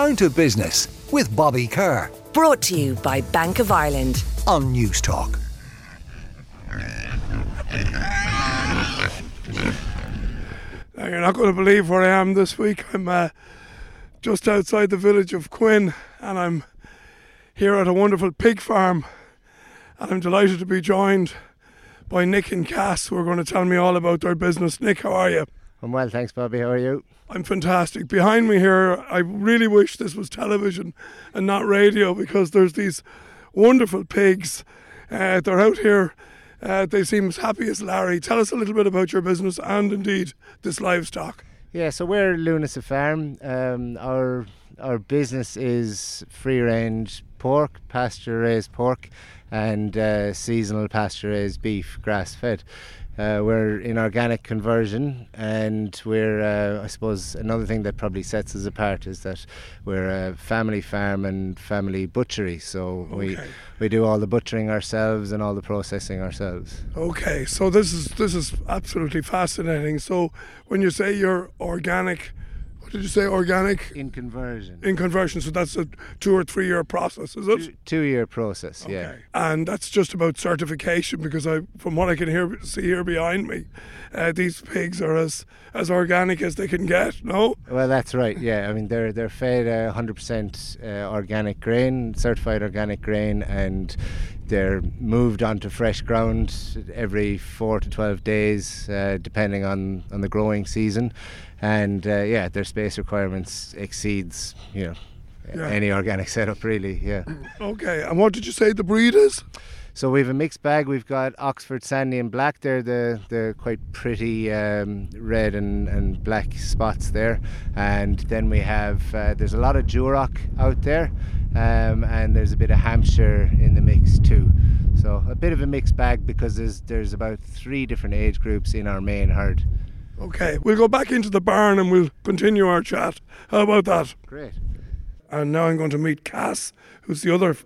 Down to Business with Bobby Kerr. Brought to you by Bank of Ireland on Newstalk. Now, you're not going to believe where I am this week. I'm uh, just outside the village of Quin and I'm here at a wonderful pig farm. And I'm delighted to be joined by Nick and Cass, who are going to tell me all about their business. Nick, how are you? I'm well, thanks, Bobby. How are you? I'm fantastic. Behind me here, I really wish this was television and not radio because there's these wonderful pigs. Uh, they're out here. Uh, they seem as happy as Larry. Tell us a little bit about your business and indeed this livestock. Yeah, so we're Lunasa Farm. Um, our our business is free range pork, pasture raised pork, and uh, seasonal pasture raised beef, grass fed. Uh, we're in organic conversion, and we're, uh, I suppose, another thing that probably sets us apart is that we're a family farm and family butchery. So okay. we we do all the butchering ourselves and all the processing ourselves. Okay, so this is this is absolutely fascinating. So when you say you're organic did you say organic? In conversion. In conversion, so that's a two or three year process, is it? Two, two year process, okay. yeah. And that's just about certification because I, from what I can hear, see here behind me, uh, these pigs are as as organic as they can get. No. Well, that's right. Yeah, I mean they're they're fed uh, 100% uh, organic grain, certified organic grain, and they're moved onto fresh ground every four to 12 days, uh, depending on, on the growing season and uh, yeah, their space requirements exceeds you know yeah. any organic setup really. Yeah. Okay, and what did you say the breed is? So we have a mixed bag. We've got Oxford Sandy and Black. They're the the quite pretty um, red and, and black spots there. And then we have uh, there's a lot of Duroc out there, um, and there's a bit of Hampshire in the mix too. So a bit of a mixed bag because there's there's about three different age groups in our main herd. Okay, we'll go back into the barn and we'll continue our chat. How about that? Great. And now I'm going to meet Cass, who's the other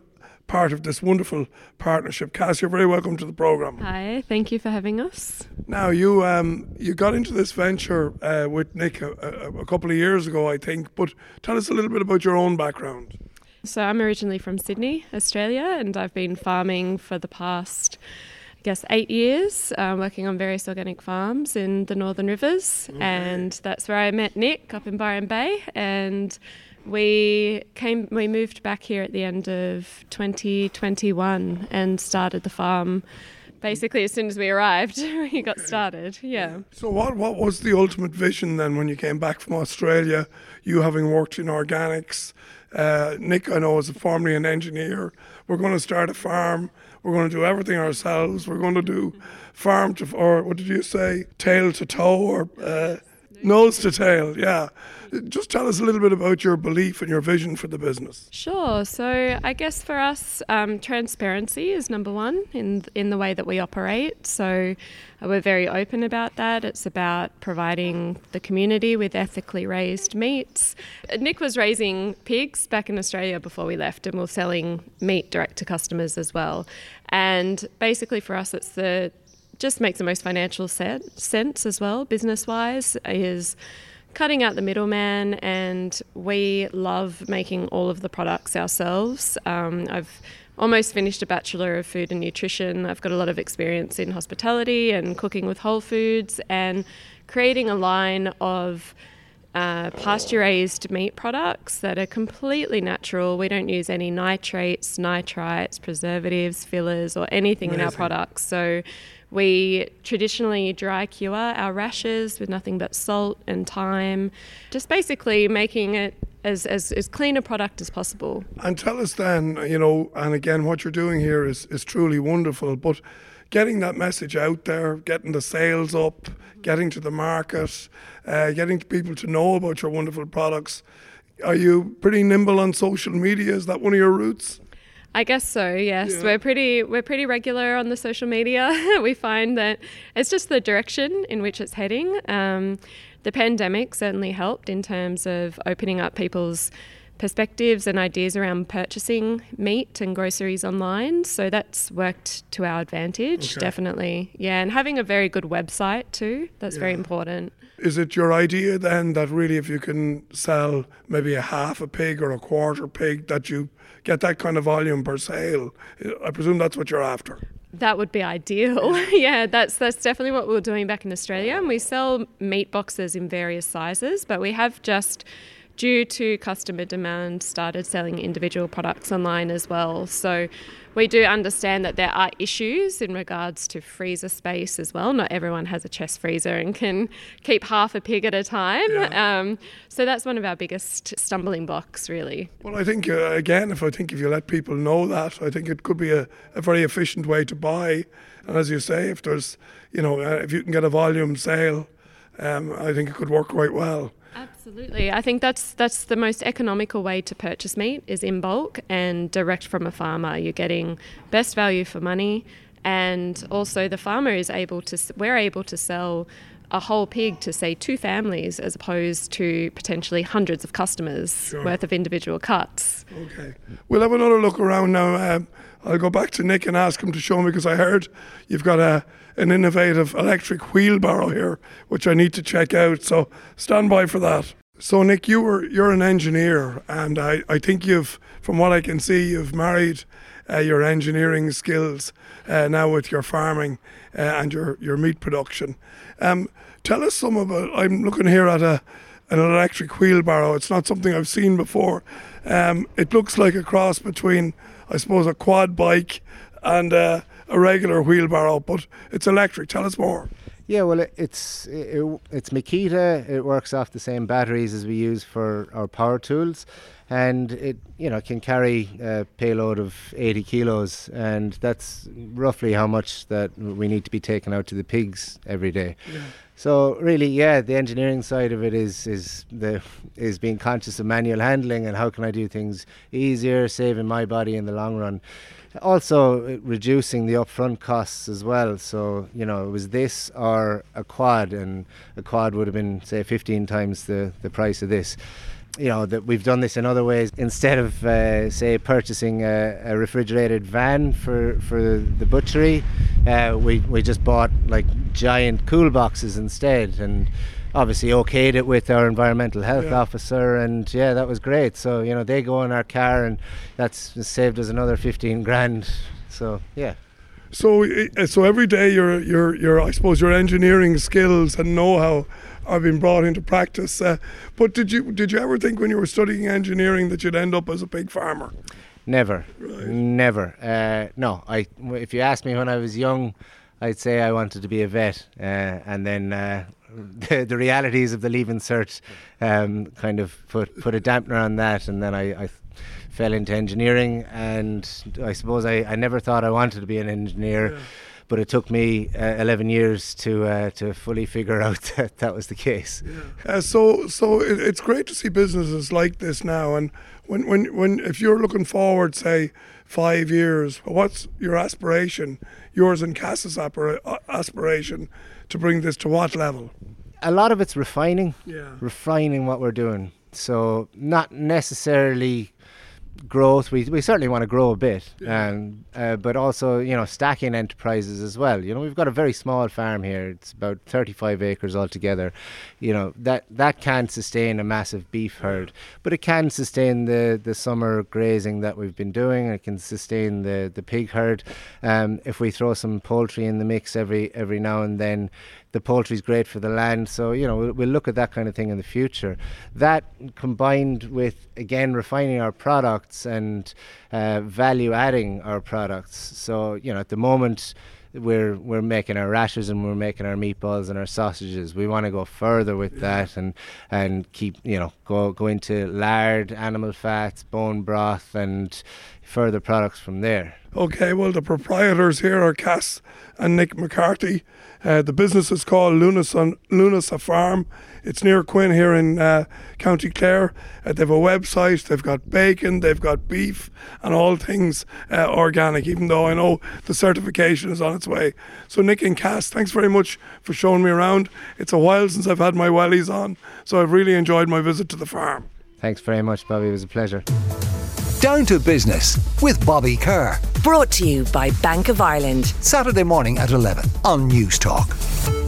part of this wonderful partnership. Cass, you're very welcome to the program. Hi, thank you for having us. Now you um, you got into this venture uh, with Nick a, a, a, couple of years ago, I think. But tell us a little bit about your own background. So I'm originally from Sydney, Australia, and I've been farming for the past I guess, eight years uh, working on various organic farms in the Northern Rivers. Okay. And that's where I met Nick up in Byron Bay. And we came, we moved back here at the end of 2021 and started the farm. Basically, as soon as we arrived, we got started. Yeah. So, what what was the ultimate vision then when you came back from Australia? You having worked in organics, uh, Nick, I know, is formerly an engineer. We're going to start a farm we're going to do everything ourselves. We're going to do farm to, or what did you say, tail to toe, or uh, nose to tail. Yeah. Just tell us a little bit about your belief and your vision for the business. Sure. So I guess for us, um, transparency is number one in in the way that we operate. So we're very open about that. It's about providing the community with ethically raised meats. Nick was raising pigs back in Australia before we left, and we're selling meat direct to customers as well. And basically, for us, it's the just makes the most financial set, sense as well, business wise, is cutting out the middleman. And we love making all of the products ourselves. Um, I've almost finished a Bachelor of Food and Nutrition. I've got a lot of experience in hospitality and cooking with whole foods and creating a line of uh, pasture raised meat products that are completely natural. We don't use any nitrates, nitrites, preservatives, fillers, or anything Amazing. in our products. So we traditionally dry cure our rashers with nothing but salt and thyme, just basically making it as, as, as clean a product as possible. And tell us then, you know, and again, what you're doing here is, is truly wonderful, but getting that message out there, getting the sales up, getting to the market, uh, getting people to know about your wonderful products. Are you pretty nimble on social media? Is that one of your routes? I guess so. Yes, yeah. we're pretty we're pretty regular on the social media. we find that it's just the direction in which it's heading. Um, the pandemic certainly helped in terms of opening up people's perspectives and ideas around purchasing meat and groceries online. So that's worked to our advantage, okay. definitely. Yeah, and having a very good website too. That's yeah. very important. Is it your idea then that really if you can sell maybe a half a pig or a quarter pig that you get that kind of volume per sale? I presume that's what you're after. That would be ideal. yeah, that's that's definitely what we we're doing back in Australia. And we sell meat boxes in various sizes, but we have just due to customer demand started selling individual products online as well. So we do understand that there are issues in regards to freezer space as well. Not everyone has a chest freezer and can keep half a pig at a time. Yeah. Um, so that's one of our biggest stumbling blocks, really. Well, I think, uh, again, if I think if you let people know that, I think it could be a, a very efficient way to buy. And as you say, if there's, you know, uh, if you can get a volume sale, um, I think it could work quite well. Absolutely. I think that's that's the most economical way to purchase meat is in bulk and direct from a farmer. You're getting best value for money and also the farmer is able to we're able to sell a whole pig to say two families as opposed to potentially hundreds of customers sure. worth of individual cuts. Okay. We'll have another look around now. Um, I'll go back to Nick and ask him to show me because I heard you've got a an innovative electric wheelbarrow here, which I need to check out. So stand by for that. So Nick, you were you're an engineer, and I, I think you've, from what I can see, you've married uh, your engineering skills uh, now with your farming uh, and your your meat production. Um, tell us some about. I'm looking here at a an electric wheelbarrow. It's not something I've seen before. Um, it looks like a cross between, I suppose, a quad bike and uh, a regular wheelbarrow, but it's electric. Tell us more. Yeah, well, it, it's it, it's Makita. It works off the same batteries as we use for our power tools, and it you know can carry a payload of 80 kilos, and that's roughly how much that we need to be taken out to the pigs every day. Yeah. So really, yeah, the engineering side of it is is the is being conscious of manual handling and how can I do things easier, saving my body in the long run also reducing the upfront costs as well. So you know, it was this or a quad, and a quad would have been say 15 times the the price of this. You know that we've done this in other ways. Instead of uh, say purchasing a, a, refrigerated van for for the butchery, uh, we we just bought like giant cool boxes instead, and obviously okayed it with our environmental health yeah. officer, and yeah, that was great. So you know they go in our car, and that's saved us another fifteen grand. So yeah. So uh, so every day your your your I suppose your engineering skills and know-how are being brought into practice. Uh, but did you did you ever think when you were studying engineering that you'd end up as a pig farmer? Never, right. never. Uh, no, I. If you asked me when I was young, I'd say I wanted to be a vet, uh, and then uh, the, the realities of the leaving cert um, kind of put put a dampener on that, and then I, I fell into engineering, and I suppose I, I never thought I wanted to be an engineer. Yeah. But it took me uh, 11 years to uh, to fully figure out that that was the case. Yeah. Uh, so so it, it's great to see businesses like this now. And when, when, when if you're looking forward, say five years, what's your aspiration, yours and Cass's aspiration to bring this to what level? A lot of it's refining, yeah. refining what we're doing. So not necessarily growth. We we certainly want to grow a bit, uh, but also you know stacking enterprises as well. You know we've got a very small farm here. It's about 35 acres altogether. You know that that can't sustain a massive beef herd, but it can sustain the the summer grazing that we've been doing. It can sustain the the pig herd. Um, if we throw some poultry in the mix every every now and then, the poultry is great for the land. So you know we'll, we'll, look at that kind of thing in the future. That combined with again refining our products and uh, value adding our products. So you know at the moment we're we're making our rashers and we're making our meatballs and our sausages. We want to go further with that and and keep you know go go into lard, animal fats, bone broth, and further products from there. Okay, well the proprietors here are Cass and Nick McCarthy. Uh, the business is called Lunasa Farm. It's near Quin here in uh, County Clare. Uh, they have a website, they've got bacon, they've got beef, and all things uh, organic, even though I know the certification is on its way. So, Nick and Cass, thanks very much for showing me around. It's a while since I've had my wellies on, so I've really enjoyed my visit to the farm. Thanks very much, Bobby. It was a pleasure. Down to Business with Bobby Kerr. Brought to you by Bank of Ireland. Saturday morning at 11 on Newstalk.